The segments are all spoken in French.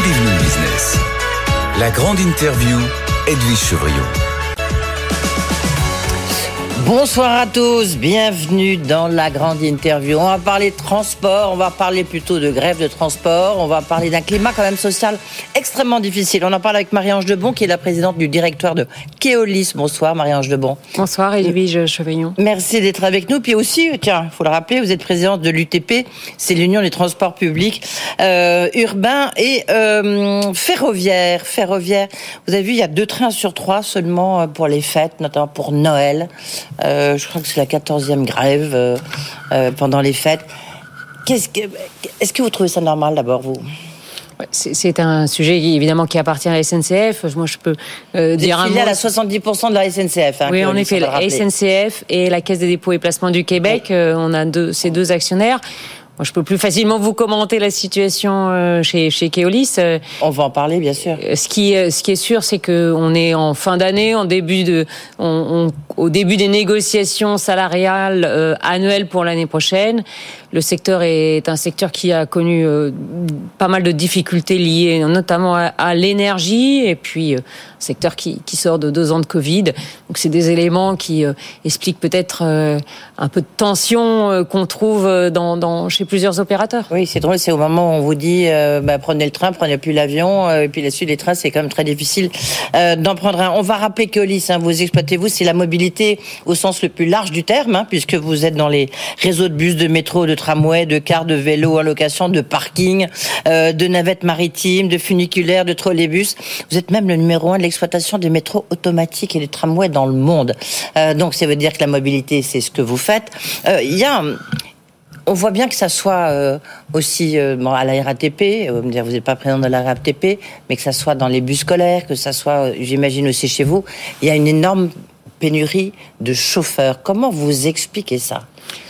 Business. La grande interview, Edwige Chevriot. Bonsoir à tous, bienvenue dans la grande interview. On va parler de transport, on va parler plutôt de grève de transport, on va parler d'un climat quand même social extrêmement difficile. On en parle avec Marie-Ange Debon, qui est la présidente du directoire de Keolis. Bonsoir Marie-Ange Debon. Bonsoir Edwige Cheveillon. Merci d'être avec nous. Puis aussi, tiens, il faut le rappeler, vous êtes présidente de l'UTP, c'est l'Union des transports publics euh, urbains et euh, ferroviaires. Ferroviaire. Vous avez vu, il y a deux trains sur trois seulement euh, pour les fêtes, notamment pour Noël. Euh, je crois que c'est la quatorzième grève euh, euh, pendant les fêtes. Que, est-ce que vous trouvez ça normal d'abord, vous? C'est un sujet évidemment qui appartient à la SNCF. Moi, je peux euh, dire un mot. à 70% de la SNCF. Hein, oui, en effet, la SNCF et la Caisse des dépôts et placements du Québec. Oui. Euh, on a deux, ces deux actionnaires. Moi, je peux plus facilement vous commenter la situation euh, chez, chez Keolis. Euh, on va en parler, bien sûr. Ce qui, ce qui est sûr, c'est que on est en fin d'année, en début de, on, on, au début des négociations salariales euh, annuelles pour l'année prochaine. Le secteur est un secteur qui a connu euh, pas mal de difficultés liées notamment à, à l'énergie et puis euh, secteur qui, qui, sort de deux ans de Covid. Donc c'est des éléments qui euh, expliquent peut-être euh, un peu de tension euh, qu'on trouve dans, dans, chez plusieurs opérateurs. Oui, c'est drôle, c'est au moment où on vous dit bah, prenez le train, prenez plus l'avion, et puis là-dessus les trains, c'est quand même très difficile d'en prendre un. On va rappeler que Olis, hein, vous exploitez vous, c'est la mobilité au sens le plus large du terme, hein, puisque vous êtes dans les réseaux de bus, de métro, de tramway, de cars, de vélos en location, de parking, de navettes maritimes, de funiculaires, de trolleybus. Vous êtes même le numéro un de l'exploitation des métros automatiques et des tramways dans le monde. Euh, donc ça veut dire que la mobilité, c'est ce que vous faites. Euh, Il y a on voit bien que ça soit euh, aussi euh, à la RATP, dire vous n'êtes pas président de la RATP, mais que ça soit dans les bus scolaires, que ça soit, j'imagine aussi chez vous, il y a une énorme pénurie de chauffeurs. Comment vous expliquez ça?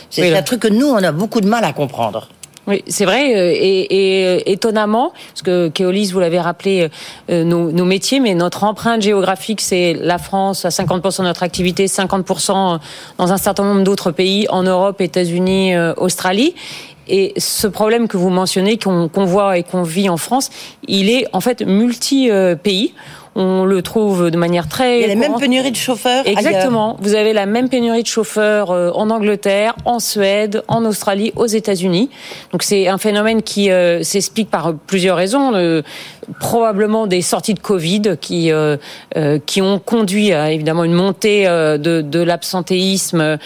C'est oui, un truc que nous, on a beaucoup de mal à comprendre. Oui, c'est vrai, et, et, étonnamment, parce que Keolis, vous l'avez rappelé, euh, nos, métiers, mais notre empreinte géographique, c'est la France à 50% de notre activité, 50% dans un certain nombre d'autres pays, en Europe, États-Unis, euh, Australie. Et ce problème que vous mentionnez, qu'on qu voit et qu'on vit en France, il est en fait multi-pays. On le trouve de manière très. Il y a la même pénurie de chauffeurs. Exactement. Ailleurs. Vous avez la même pénurie de chauffeurs en Angleterre, en Suède, en Australie, aux États-Unis. Donc c'est un phénomène qui euh, s'explique par plusieurs raisons. Euh, probablement des sorties de Covid qui euh, qui ont conduit à évidemment une montée de, de l'absentéisme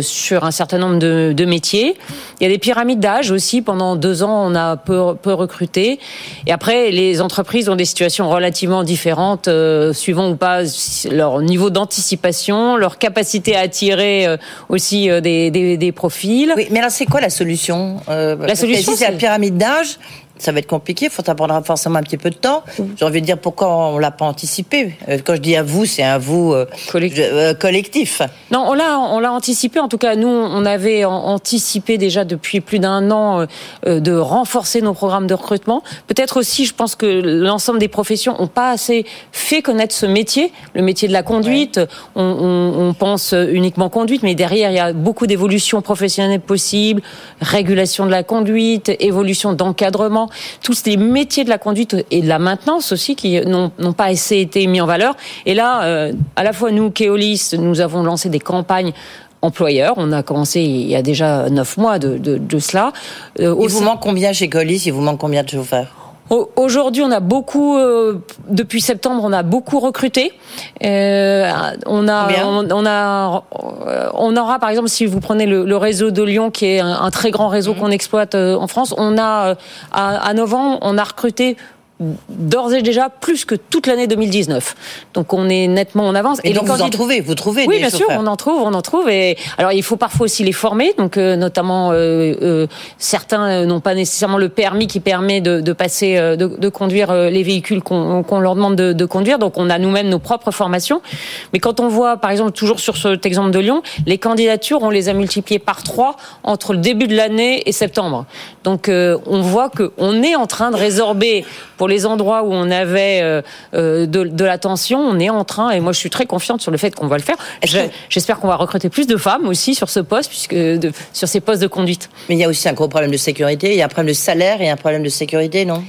sur un certain nombre de, de, métiers. Il y a des pyramides d'âge aussi. Pendant deux ans, on a peu, peu recruté. Et après, les entreprises ont des situations relativement différentes, euh, suivant ou pas leur niveau d'anticipation, leur capacité à attirer euh, aussi euh, des, des, des, profils. Oui, mais alors c'est quoi la solution La solution, c'est la pyramide d'âge ça va être compliqué, ça prendra forcément un petit peu de temps. J'ai envie de dire pourquoi on l'a pas anticipé. Quand je dis à vous, c'est un vous euh, collectif. Euh, collectif. Non, on l'a on l'a anticipé. En tout cas, nous, on avait anticipé déjà depuis plus d'un an euh, de renforcer nos programmes de recrutement. Peut-être aussi, je pense que l'ensemble des professions ont pas assez fait connaître ce métier, le métier de la conduite. Ouais. On, on, on, pense uniquement conduite, mais derrière, il y a beaucoup d'évolutions professionnelles possibles, régulation de la conduite, évolution d'encadrement tous les métiers de la conduite et de la maintenance aussi qui n'ont pas assez été mis en valeur. Et là, euh, à la fois nous, Keolis, nous avons lancé des campagnes employeurs. On a commencé il y a déjà neuf mois de, de, de cela. Euh, il vous manque combien chez Keolis? Il vous manque combien de chauffeurs? Aujourd'hui, on a beaucoup, euh, depuis septembre, on a beaucoup recruté. Euh, on a, on, on, a, on aura par exemple, si vous prenez le, le réseau de Lyon, qui est un, un très grand réseau mmh. qu'on exploite euh, en France, on a à, à novembre, on a recruté d'ores et déjà plus que toute l'année 2019. Donc on est nettement en avance. Et, et donc vous en trouvez, vous trouvez Oui, des bien chauffeurs. sûr, on en trouve, on en trouve. Et alors il faut parfois aussi les former. Donc euh, notamment euh, euh, certains n'ont pas nécessairement le permis qui permet de, de passer, de, de, conduire les véhicules qu'on qu leur demande de, de, conduire. Donc on a nous-mêmes nos propres formations. Mais quand on voit, par exemple, toujours sur cet exemple de Lyon, les candidatures, on les a multipliées par trois entre le début de l'année et septembre. Donc on voit que on est en train de résorber pour les les endroits où on avait de, de la tension, on est en train, et moi je suis très confiante sur le fait qu'on va le faire. J'espère qu'on va recruter plus de femmes aussi sur ce poste, puisque de, sur ces postes de conduite. Mais il y a aussi un gros problème de sécurité, il y a un problème de salaire et un problème de sécurité, non?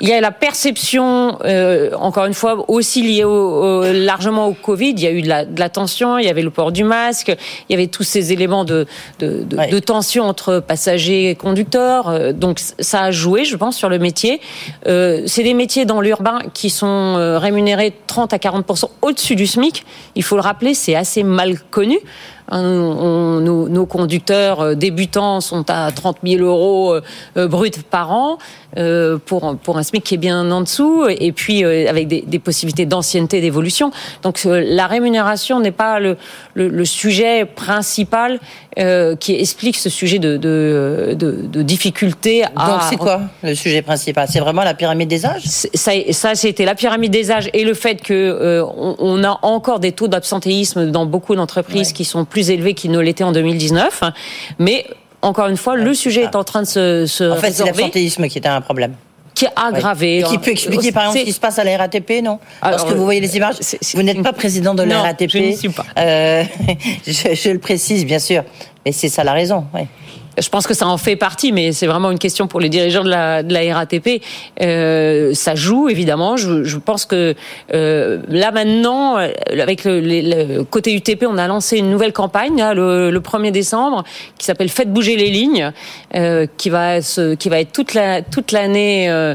Il y a la perception, euh, encore une fois, aussi liée au, largement au Covid. Il y a eu de la, de la, tension, il y avait le port du masque, il y avait tous ces éléments de, de, de, de tension entre passagers et conducteurs. Euh, donc ça a joué, je pense, sur le métier. Euh, c'est des métiers dans l'urbain qui sont euh, rémunérés 30 à 40% au-dessus du SMIC. Il faut le rappeler, c'est assez mal connu. Nos, conducteurs euh, débutants sont à 30 000 euros euh, euh, bruts par an pour, pour un SMIC qui est bien en dessous, et puis avec des, possibilités d'ancienneté, d'évolution. Donc la rémunération n'est pas le, le, sujet principal qui explique ce sujet de, de, de, difficulté à... Donc c'est quoi le sujet principal? C'est vraiment la pyramide des âges? Ça, ça c'était la pyramide des âges et le fait que on, a encore des taux d'absentéisme dans beaucoup d'entreprises qui sont plus élevé qu'il ne l'était en 2019. Mais encore une fois, le sujet est en train de se, se En fait, c'est l'absentéisme qui était un problème qui est aggravé. Et qui peut expliquer par exemple ce qui se passe à la RATP, non Parce que vous voyez les images, vous n'êtes pas président de la RATP. Je ne suis pas. Euh, je, je, le précise, bien sûr. Mais c'est ça la raison. Ouais je pense que ça en fait partie, mais c'est vraiment une question pour les dirigeants de la, de la RATP. Euh, ça joue évidemment. Je, je pense que euh, là maintenant, euh, avec le, le, côté UTP, on a lancé une nouvelle campagne là, le, le 1er décembre qui s'appelle Faites bouger les lignes, euh, qui va se, qui va être toute la toute l'année euh,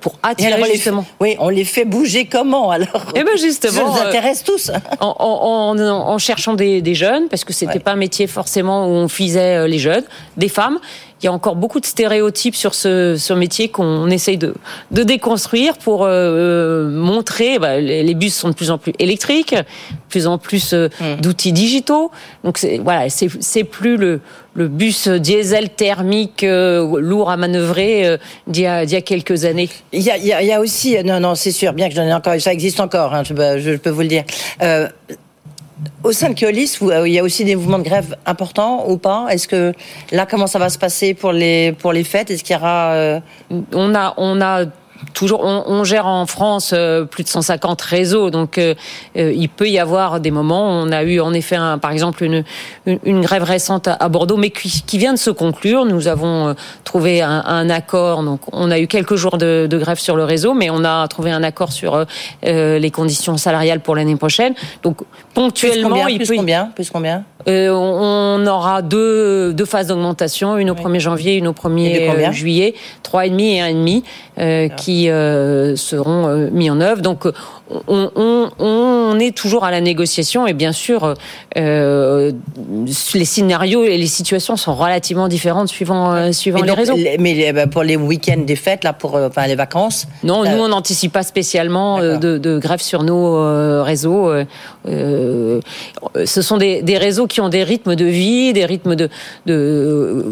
pour attirer justement. oui, on les fait bouger comment alors? Eh ben justement, ça nous intéresse tous. En, en, en, cherchant des, des, jeunes, parce que c'était pas un métier forcément où on fisait les jeunes des femmes. Il y a encore beaucoup de stéréotypes sur ce, ce métier qu'on essaye de, de déconstruire pour euh, montrer. Bah, les, bus sont de plus en plus électriques, de plus en plus euh, mmh. d'outils digitaux. Donc voilà, c'est plus le, le bus diesel thermique euh, lourd à manœuvrer d'il y, a, y a quelques années. Il y a, il y a aussi, non, non, c'est sûr, bien que j'en ai encore, ça existe encore, hein, je, je, peux vous le dire. Euh, au sein de Keolis, euh, il y a aussi des mouvements de grève importants ou pas? Est-ce que là, comment ça va se passer pour les pour les fêtes? Est-ce qu'il y aura euh, On a on a toujours, on, gère en France euh, plus de 150 réseaux, donc il peut y avoir des moments. On a eu en effet, par exemple, une, une, grève récente à, Bordeaux, mais qui, vient de se conclure. Nous avons trouvé un, un, accord. Donc, on a eu quelques jours de, de, grève sur le réseau, mais on a trouvé un accord sur les conditions salariales pour l'année prochaine. Donc, ponctuellement, plus combien, il plus peut... combien, plus combien On aura deux, deux phases d'augmentation, une au 1er janvier, une au 1er juillet, trois et demi et un et demi, qui euh, seront euh, mis en œuvre. Donc on, on, on, est toujours à la négociation et bien sûr euh, les scénarios et les situations sont relativement différentes suivant suivant les réseaux. Mais bah, pour les week-ends des fêtes là pour enfin les vacances. Non, nous on n'anticipe pas spécialement de, de, grève sur nos réseaux. Ce sont des, des, réseaux qui ont des rythmes de vie, des rythmes de, de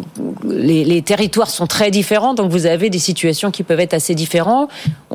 les, les territoires sont très différents, donc vous avez des situations qui peuvent être assez différentes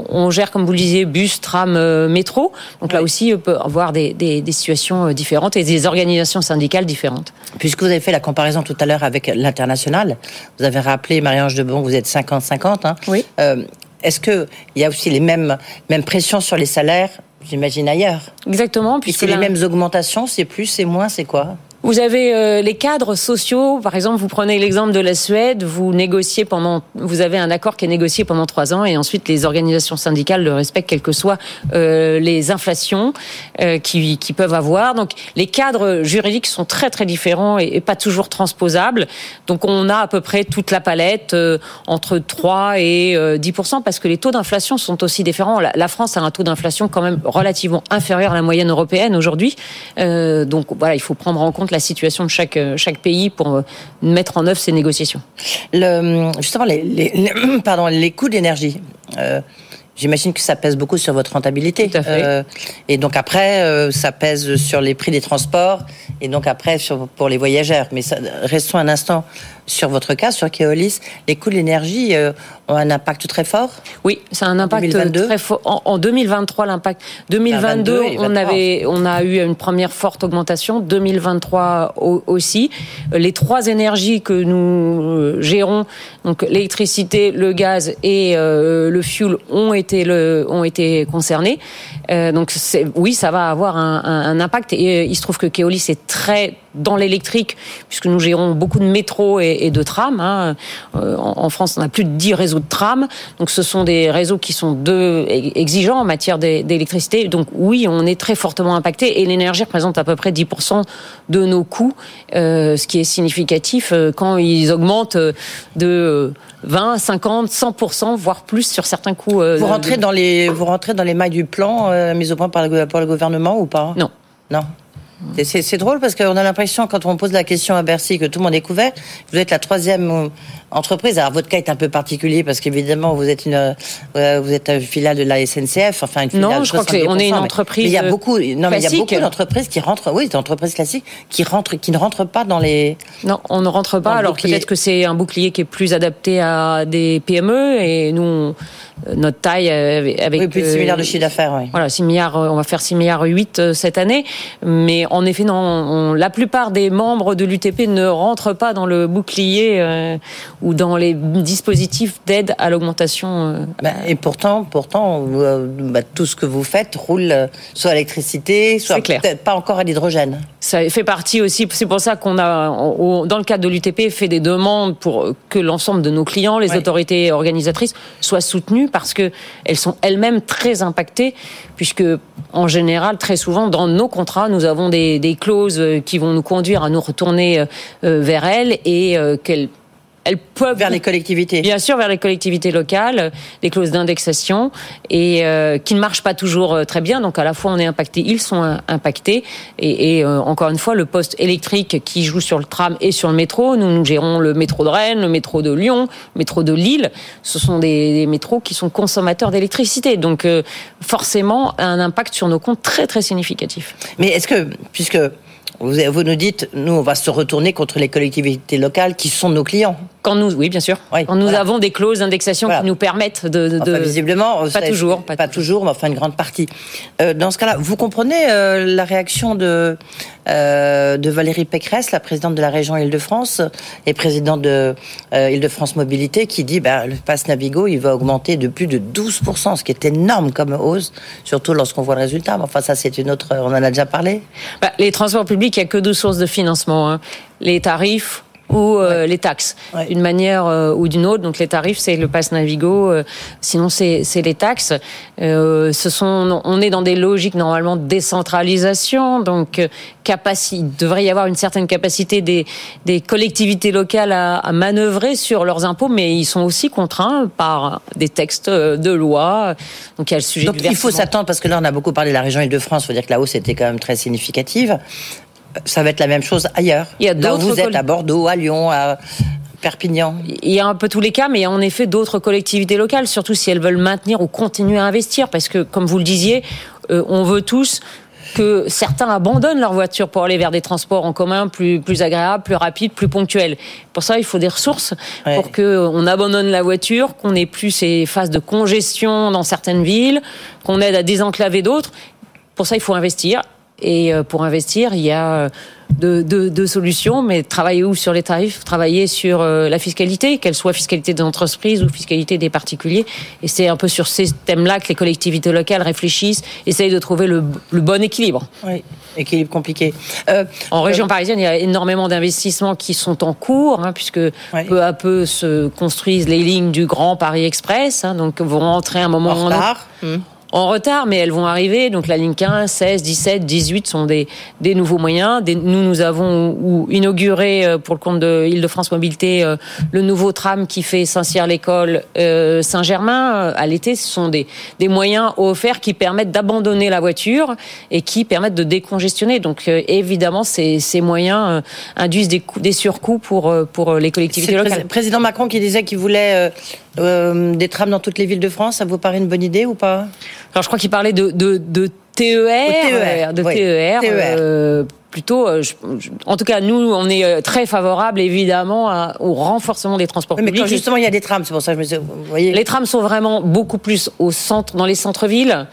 on gère, comme vous le disiez, bus, tram, euh, métro. Donc là aussi, on peut avoir des, situations euh, différentes et des organisations syndicales différentes. Puisque vous avez fait la comparaison tout à l'heure avec l'international, vous avez rappelé, Marie-Ange Debon, vous êtes 50-50. Hein. Oui. Euh, est-ce qu'il y a aussi les mêmes, mêmes pressions sur les salaires J'imagine ailleurs. Exactement. Puisque c'est les mêmes augmentations, c'est plus, c'est moins, c'est quoi? Vous avez euh, les cadres sociaux, par exemple, vous prenez l'exemple de la Suède, vous négociez pendant, vous avez un accord qui est négocié pendant trois ans, et ensuite les organisations syndicales le respectent, quelles que soient euh, les inflations euh, qui, qui, peuvent avoir. Donc, les cadres juridiques sont très très différents et, pas toujours transposables. Donc, on a à peu près toute la palette entre 3 et 10% parce que les taux d'inflation sont aussi différents. La, France a un taux d'inflation quand même relativement inférieur à la moyenne européenne aujourd'hui. donc, voilà, il faut prendre en compte la la situation de chaque, euh, chaque pays pour euh, mettre en œuvre ces négociations. Le, justement, les, les, pardon, les coûts d'énergie. Euh, J'imagine que ça pèse beaucoup sur votre rentabilité. Tout à fait. Euh, et donc après, euh, ça pèse sur les prix des transports et donc après sur, pour les voyageurs. Mais ça, restons un instant sur votre cas, sur Keolis, les coûts de l'énergie euh, ont un impact très fort Oui, c'est un impact très fort. En, 2023, l'impact. 2022, on avait, on a eu une première forte augmentation. 2023 aussi. Les trois énergies que nous euh, gérons, donc l'électricité, le gaz et euh, le fuel, ont été le, ont été concernés. Euh, donc oui, ça va avoir un, un, impact. Et il se trouve que Keolis est très dans l'électrique, puisque nous gérons beaucoup de métros et, de trams. Hein. En, France, on a plus de 10 réseaux de trams. Donc ce sont des réseaux qui sont de, exigeants en matière d'électricité. Donc oui, on est très fortement impacté et l'énergie représente à peu près 10% de nos coûts, euh, ce qui est significatif euh, quand ils augmentent de 20, 50, 100%, voire plus sur certains coûts. Euh, vous rentrez dans les vous rentrez dans les mailles du plan mis au point par le, par le gouvernement ou pas? Non. Non. C'est drôle parce qu'on a l'impression, quand on pose la question à Bercy, que tout le monde est couvert. Vous êtes la troisième entreprise. Alors votre cas est un peu particulier parce qu'évidemment vous êtes une, euh, vous êtes une filiale de la SNCF, enfin une filiale. Non, je crois qu'on est une entreprise. Mais il y a beaucoup, non, mais il y a beaucoup d'entreprises qui rentrent, oui, des entreprises classiques qui rentrent, qui ne rentrent pas dans les. Non, on ne rentre pas. Alors peut-être que c'est un bouclier qui est plus adapté à des PME et nous notre taille euh, avec oui, plus de 6 milliards de chiffre d'affaires. Oui. Voilà, 6 milliards, on va faire 6 milliards 8 cette année, mais en effet, non, la plupart des membres de l'UTP ne rentrent pas dans le bouclier euh, ou dans les dispositifs d'aide à l'augmentation. Euh. Bah, et pourtant, pourtant, euh, bah, tout ce que vous faites roule soit à l'électricité, soit peut-être pas encore à l'hydrogène. Ça fait partie aussi. C'est pour ça qu'on a, dans le cadre de l'UTP, fait des demandes pour que l'ensemble de nos clients, les autorités organisatrices, soient soutenues parce que elles sont elles-mêmes très impactées, puisque en général, très souvent, dans nos contrats, nous avons des, des clauses qui vont nous conduire à nous retourner euh, vers elles et euh, qu'elles elles peuvent vers les collectivités. Bien sûr, vers les collectivités locales, des clauses d'indexation et euh, qui ne marchent pas toujours euh, très bien. Donc à la fois on est impacté, ils sont impactés et, et euh, encore une fois le poste électrique qui joue sur le tram et sur le métro. Nous, nous gérons le métro de Rennes, le métro de Lyon, le métro de Lille. Ce sont des, des métros qui sont consommateurs d'électricité. Donc forcément un impact sur nos comptes très très significatif. Mais est-ce que puisque vous, vous, nous dites, nous, on va se retourner contre les collectivités locales qui sont nos clients. Quand nous, oui, bien sûr. Quand nous avons des clauses d'indexation qui nous permettent de, de, visiblement, pas toujours, pas, toujours, mais enfin une grande partie. Euh, dans ce cas-là, vous comprenez euh, la réaction de euh, de Valérie Pécresse, la présidente de la région Île-de-France et présidente de Île-de-France Mobilité, qui dit, bah, le pass Navigo, il va augmenter de plus de 12 ce qui est énorme comme hausse, surtout lorsqu'on voit le résultat. Mais enfin, ça, c'est une autre. On en a déjà parlé. Bah, les transports publics, il n'y a que deux sources de financement. Hein. Les tarifs ou euh, les taxes, d'une manière euh, ou d'une autre. Donc les tarifs, c'est le pass Navigo, euh, sinon c'est les taxes. ce sont, on est dans des logiques normalement de décentralisation, donc capacité, il devrait y avoir une certaine capacité des, des collectivités locales à, à, manœuvrer sur leurs impôts, mais ils sont aussi contraints par des textes de loi. Donc il y a le sujet. Donc il faut s'attendre parce que là on a beaucoup parlé de la région Île-de-France. Il faut dire que la hausse était quand même très significative ça va être la même chose ailleurs. Il y a Là où vous êtes, à Bordeaux, à Lyon, à Perpignan. Il y a un peu tous les cas, mais il y a en effet d'autres collectivités locales, surtout si elles veulent maintenir ou continuer à investir, parce que, comme vous le disiez, euh, on veut tous que certains abandonnent leur voiture pour aller vers des transports en commun plus plus agréables, plus rapides, plus ponctuels. Pour ça, il faut des ressources pour que on abandonne la voiture, qu'on ait plus ces phases de congestion dans certaines villes, qu'on aide à désenclaver d'autres. Pour ça, il faut investir et euh, pour investir, il y a deux, deux, deux, solutions, mais travailler où sur les tarifs, travailler sur euh, la fiscalité, qu'elle soit fiscalité des entreprises ou fiscalité des particuliers. Et c'est un peu sur ces thèmes-là que les collectivités locales réfléchissent, essayent de trouver le, le bon équilibre. Oui, équilibre compliqué. Euh, en région euh, parisienne, il y a énormément d'investissements qui sont en cours, hein, puisque peu à peu se construisent les lignes du Grand Paris Express, hein, donc vont rentrer un moment en retard en retard, mais elles vont arriver. Donc la ligne 15, 16, 17, 18 sont des, des nouveaux moyens. nous, nous avons inauguré euh, pour le compte de Île-de-France Mobilité euh, le nouveau tram qui fait Saint-Cyr-l'École euh, Saint-Germain à l'été. Ce sont des, des moyens offerts qui permettent d'abandonner la voiture et qui permettent de décongestionner. Donc évidemment, ces, ces moyens induisent des, des surcoûts pour, pour les collectivités locales. Le président Macron qui disait qu'il voulait euh, des trams dans toutes les villes de France, ça vous paraît une bonne idée ou pas? Alors je crois qu'il parlait de, de, de TER, TER, de TER, TER. Euh, plutôt, euh, en tout cas, nous, on est euh, très favorable, évidemment, au renforcement des transports publics. Mais justement, il y a des trams, c'est pour ça que je me vous voyez. Les trams sont vraiment beaucoup plus au centre, dans les centres-villes.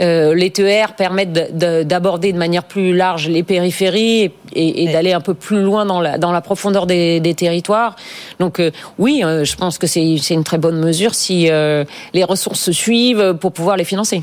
Euh, les TER permettent d'aborder de, manière plus large les périphéries et, d'aller un peu plus loin dans la, dans la profondeur des, territoires. Donc, oui, je pense que c'est une très bonne mesure si les ressources se suivent pour pouvoir les financer.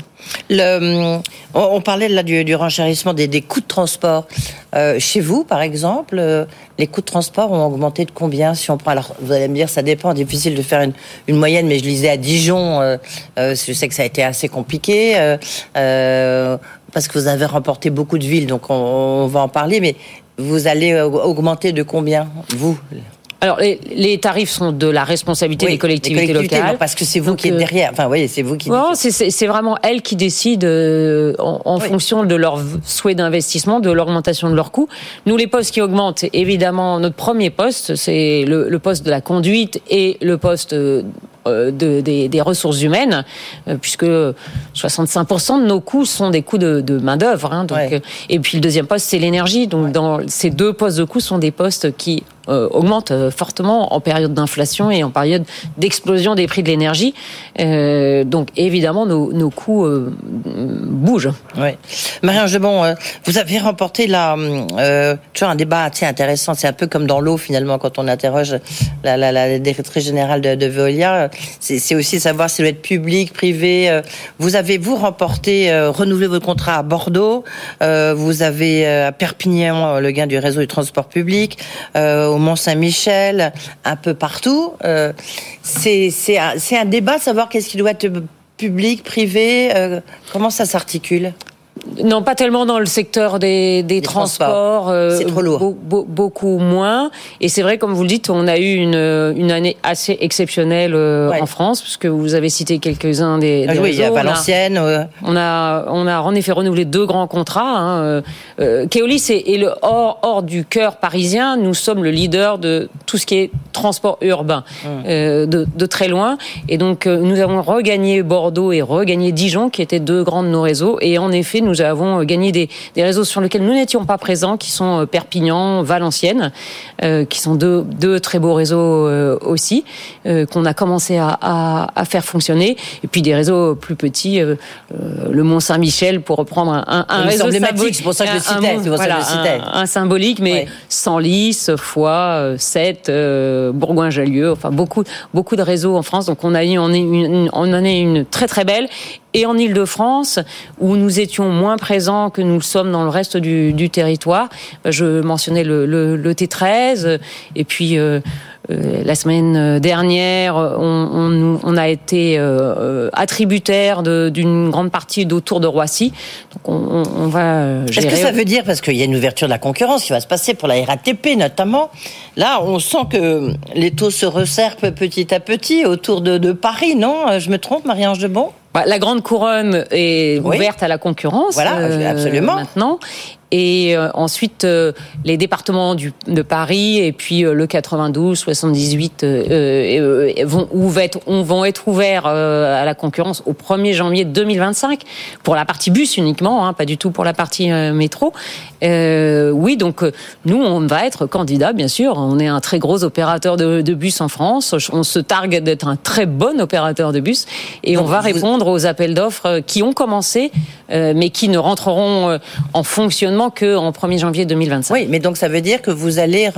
Le, on, parlait là du, du renchérissement des, des coûts de transport. Euh, chez vous, par exemple, euh, les coûts de transport ont augmenté de combien si on prend Alors, vous allez me dire, ça dépend, difficile de faire une, moyenne, mais je lisais à Dijon, euh, je sais que ça a été assez compliqué, parce que vous avez remporté beaucoup de villes, donc on, on va en parler, mais vous allez augmenter de combien, vous? Alors, les, tarifs sont de la responsabilité des collectivités, locales. parce que c'est vous qui êtes derrière. Enfin, oui, c'est vous qui. Non, c'est vraiment elles qui décident euh, en, fonction de leur souhait d'investissement, de l'augmentation de leurs coûts. Nous, les postes qui augmentent, évidemment, notre premier poste, c'est le, poste de la conduite et le poste euh, de, des, ressources humaines, euh, puisque 65% de nos coûts sont des coûts de, de main d'œuvre. Hein, et puis le deuxième poste, c'est l'énergie. Donc dans ces deux postes de coûts sont des postes qui euh, augmente euh, fortement en période d'inflation et en période d'explosion des prix de l'énergie. Euh, donc évidemment, nos, nos coûts euh, bougent. Oui. Marie-Ange bon, vous avez remporté la, toujours un débat assez intéressant. C'est un peu comme dans l'eau finalement quand on interroge la, la, la directrice générale de, de Veolia. C'est aussi savoir si doit être public, privé. Vous avez vous remporté, renouvelé votre contrat à Bordeaux. vous avez à Perpignan le gain du réseau du transport public au Mont-Saint-Michel, un peu partout. Euh, c'est un, débat, savoir qu'est-ce qui doit être public, privé, euh, comment ça s'articule? Non, pas tellement dans le secteur des, des, transports. Euh, c'est trop lourd. beaucoup moins. Et c'est vrai, comme vous le dites, on a eu une, une année assez exceptionnelle euh, en France, puisque vous avez cité quelques-uns des, ah, des Oui, il y a Valenciennes. On a, on a, en effet renouvelé deux grands contrats. Hein. Euh, Keolis est, le hors, hors du cœur parisien. Nous sommes le leader de tout ce qui est transport urbain, hum. de, de, très loin. Et donc, nous avons regagné Bordeaux et regagné Dijon, qui étaient deux grands de nos réseaux. Et en effet, nous avons euh, gagné des, des réseaux sur lesquels nous n'étions pas présents, qui sont euh, Perpignan, Valenciennes, euh, qui sont deux, deux très beaux réseaux aussi, qu'on a commencé à, à, à, faire fonctionner. Et puis des réseaux plus petits, le Mont Saint-Michel, pour reprendre un, un réseau symbolique. C'est pour ça que je le citais. Un, voilà, Un, symbolique, mais sans Senlis, Foix, Sète, Bourgoin-Jallieu, enfin beaucoup, beaucoup de réseaux en France. Donc on a eu, on, est une, on en est une très très belle et en Ile-de-France, où nous étions moins présents que nous le sommes dans le reste du, du territoire. Je mentionnais le, le, le T13, et puis euh, euh, la semaine dernière, on, on, on a été euh, attributaire d'une grande partie d'autour de Roissy. Donc on, on va Est-ce que ça veut dire, parce qu'il y a une ouverture de la concurrence qui va se passer pour la RATP notamment, là on sent que les taux se resserpent petit à petit autour de, de Paris, non? Je me trompe, Marie-Ange Debon? La grande couronne est ouverte à la concurrence. Voilà, euh, absolument. Maintenant. Et euh, ensuite, euh, les départements du, de Paris et puis le 92, 78 vont, être, vont être ouverts à la concurrence au 1er janvier 2025 pour la partie bus uniquement, hein, pas du tout pour la partie métro. oui, donc nous, on va être candidat, bien sûr. On est un très gros opérateur de, de bus en France. On se targue d'être un très bon opérateur de bus et on va répondre aux appels d'offres euh, qui ont commencé, euh, mais qui ne rentreront euh, en fonctionnement qu'en 1er janvier 2025. Oui, mais donc ça veut dire que vous allez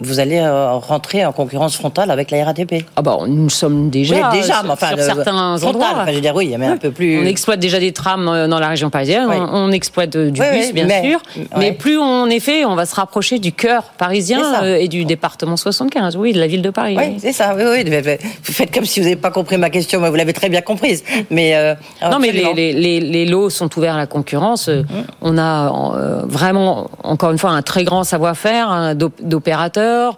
vous allez euh, rentrer en concurrence frontale avec la RATP. Ah bah nous sommes déjà, déjà sur, enfin, sur certains endroits. Enfin, je veux dire oui, mais un peu plus. On exploite déjà des trams euh, dans la région parisienne. On, exploite euh, du bus bien sûr, mais plus en effet on va se rapprocher du cœur parisien et du département 75, oui, de la ville de Paris. Oui, c'est ça. Oui, oui. Vous faites comme si vous n'avez pas compris ma question, mais vous l'avez très bien comprise. Mais non, mais les, les, les, lots sont ouverts à la concurrence. Mmh. On a vraiment encore une fois un très grand savoir-faire hein, d'opérateurs euh,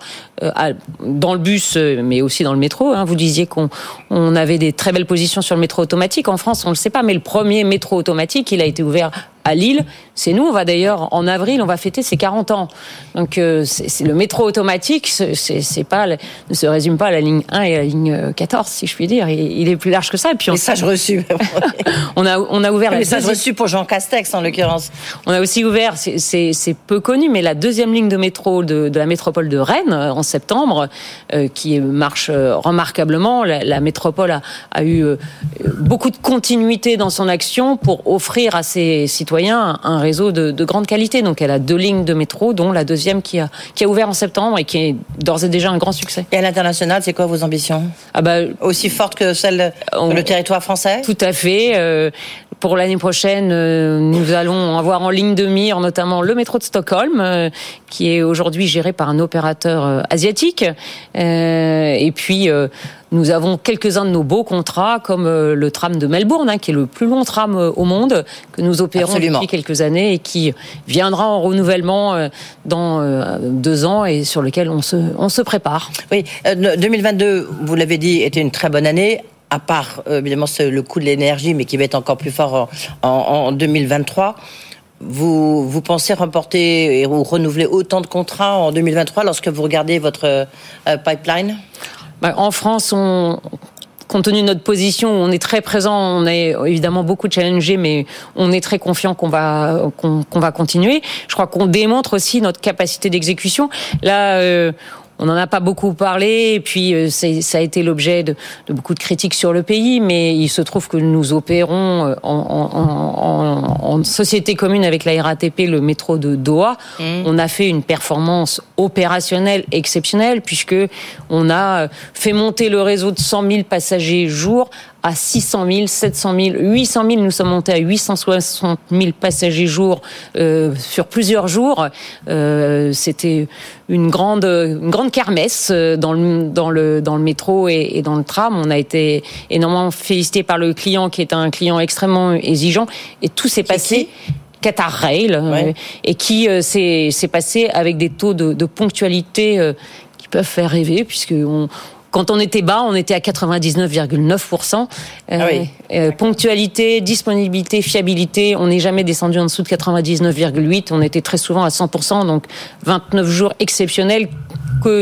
dans le bus, euh, mais aussi dans le métro. Hein. Vous disiez qu'on on avait des très belles positions sur le métro automatique. En France, on ne le sait pas, mais le premier métro automatique, il a été ouvert à Lille, c'est nous. On va d'ailleurs en avril, on va fêter ses 40 ans. Donc euh, c'est le métro automatique, c'est pas ne se résume pas à la ligne 1 et à la ligne 14, si je puis dire. Il, est plus large que ça. Et puis on message reçu. on a on a ouvert. Message reçu pour Jean Castex en l'occurrence. On a aussi ouvert, c'est peu connu, mais la deuxième ligne de métro de, de la métropole de Rennes en septembre, euh, qui marche euh, remarquablement. La, la métropole a, a eu beaucoup de continuité dans son action pour offrir à ses citoyens un réseau de, de, grande qualité. Donc elle a deux lignes de métro, dont la deuxième qui a, qui a ouvert en septembre et qui est d'ores et déjà un grand succès. Et à l'international, c'est quoi vos ambitions? Ah bah, Aussi fortes que celles de le territoire français? Tout à fait. Euh, pour l'année prochaine, euh, nous allons avoir en ligne de mire notamment le métro de Stockholm, euh, qui est aujourd'hui géré par un opérateur asiatique. et puis, nous avons quelques-uns de nos beaux contrats, comme le tram de Melbourne, hein, qui est le plus long tram au monde, que nous opérons depuis quelques années et qui viendra en renouvellement dans deux ans et sur lequel on se, on se prépare. Oui, 2022, vous l'avez dit, était une très bonne année à part euh, évidemment le coût de l'énergie, mais qui va être encore plus fort en, 2023. Vous, vous pensez remporter ou renouveler autant de contrats en 2023 lorsque vous regardez votre euh, pipeline? Bah, En France, on, compte tenu de notre position, on est très présent, on est évidemment beaucoup challengé, mais on est très confiant qu'on va qu'on va continuer. Je crois qu'on démontre aussi notre capacité d'exécution. Là, euh, on n'en a pas beaucoup parlé, et puis euh, ça a été l'objet de, beaucoup de critiques sur le pays, mais il se trouve que nous opérons euh, en, société commune avec la RATP, le métro de Doha. Mmh. On a fait une performance opérationnelle exceptionnelle, puisque on a fait monter le réseau de 100 000 passagers jour à 600 000, 700 000, 800 000. Nous sommes montés à 860 000 passagers jour euh, sur plusieurs jours. Euh, C'était une grande, une grande kermesse euh, dans le, dans le, dans le métro et, et, dans le tram. On a été énormément félicité par le client qui est un client extrêmement exigeant et tout s'est passé. Qatar Rail euh, et qui euh, s'est passé avec des taux de, de ponctualité qui peuvent faire rêver puisque on, quand on était bas, on était à 99,9%. Euh, ah euh, ponctualité, disponibilité, fiabilité, on n'est jamais descendu en dessous de 99,8. On était très souvent à 100%, donc 29 jours exceptionnels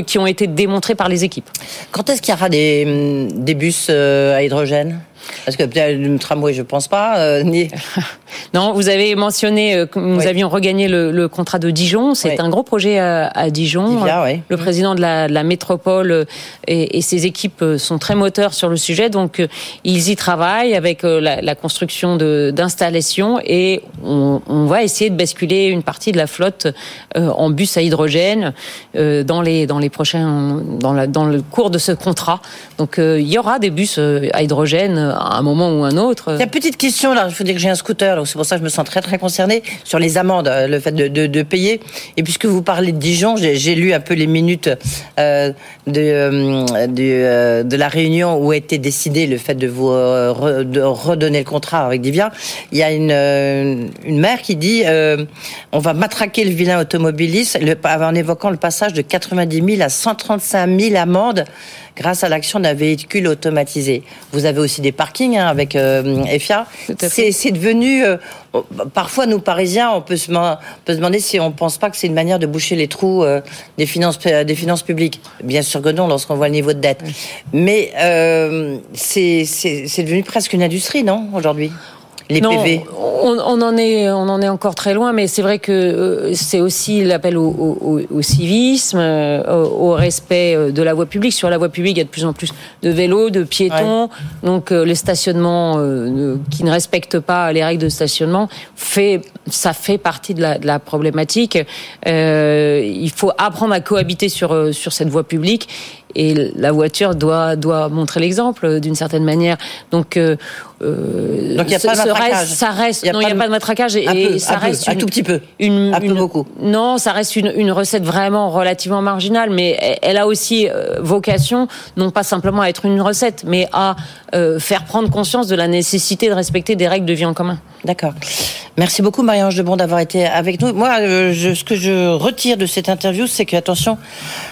qui ont été démontrés par les équipes. Quand est-ce qu'il y aura des, des bus euh, à hydrogène? Parce que peut-être le tramway, je pense pas. Euh, ni... non, vous avez mentionné euh, que nous avions regagné le, le, contrat de Dijon. C'est un gros projet à, à Dijon. Le président de la, de la métropole euh, et, et, ses équipes sont très moteurs sur le sujet, donc ils y travaillent avec la, la construction d'installations et on, on, va essayer de basculer une partie de la flotte en bus à hydrogène dans les dans les prochains dans, la, dans le cours de ce contrat. Donc il y aura des bus à hydrogène à un moment ou un autre. Il y a une petite question là, il faut dire que j'ai un scooter, donc c'est pour ça que je me sens très très concernée sur les amendes, euh, le fait de, payer. Et puisque vous parlez de Dijon, j'ai lu un peu les minutes euh, de, euh, euh, la réunion où a été décidé le fait de vous redonner le contrat avec Divia. Il y a une, mère qui dit on va matraquer le vilain automobiliste en évoquant le passage de 90 000 à 135 000 amendes grâce à l'action d'un véhicule automatisé. Vous avez aussi des parkings hein, avec euh, EFIA. C'est devenu, euh, parfois nous Parisiens, on peut se, peut se demander si on ne pense pas que c'est une manière de boucher les trous euh, des, finances, des finances publiques. Bien sûr que non, lorsqu'on voit le niveau de dette. Mais c'est devenu presque une industrie, non, aujourd'hui? Les non, on, on, en est, on en est encore très loin, mais c'est vrai que euh, c'est aussi l'appel au, au, au, civisme, euh, au, respect euh, de la voie publique. Sur la voie publique, il y a de plus en plus de vélos, de piétons, donc les stationnements qui ne respectent pas les règles de stationnement fait, ça fait partie de la, de la problématique. il faut apprendre à cohabiter sur sur cette voie publique et la voiture doit doit montrer l'exemple d'une certaine manière. Donc euh, Donc il n'y a pas de matraquage. ça reste. non, il n'y a pas de matraquage et, ça reste un tout petit peu. Une, un peu beaucoup. Non, ça reste une, une, recette vraiment relativement marginale, mais elle a aussi euh, vocation non pas simplement à être une recette, mais à euh, faire prendre conscience de la nécessité de respecter des règles de vie en commun. D'accord. Merci beaucoup Marie-Ange Debon d'avoir été avec nous. Moi, euh, je, ce que je retire de cette interview, c'est que, attention,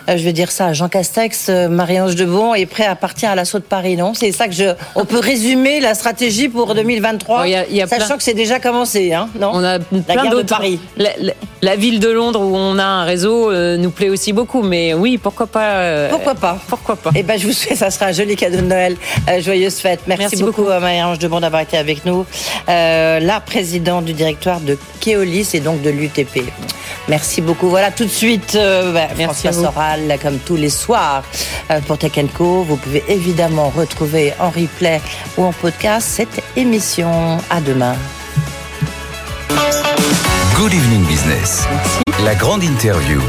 euh, je vais dire ça à Jean Castex, euh, Marie-Ange Debon est prêt à partir à l'assaut de Paris, non? C'est ça que je... On peut résumer la stratégie pour 2023, Il y a- il y a sachant plein- que c'est déjà commencé, hein, non? On a La plein d'autres. Paris. La, la- la ville de Londres où on a un réseau euh, nous plaît aussi beaucoup, mais oui, pourquoi pas euh, Pourquoi pas? Pourquoi pas? Eh ben, je vous souhaite, ça sera un joli cadeau de Noël. Euh, joyeuse fête. Merci, Merci beaucoup, beaucoup. à Marie-Ange Debon d'avoir été avec nous. La présidente du directoire de Keolis et donc de l'UTP. Merci beaucoup. Voilà, tout de suite, bah, Merci François. Soral, comme tous les soirs, pour Tech Co. Vous pouvez évidemment retrouver en replay ou en podcast cette émission. À demain. Good Evening Business. La grande interview.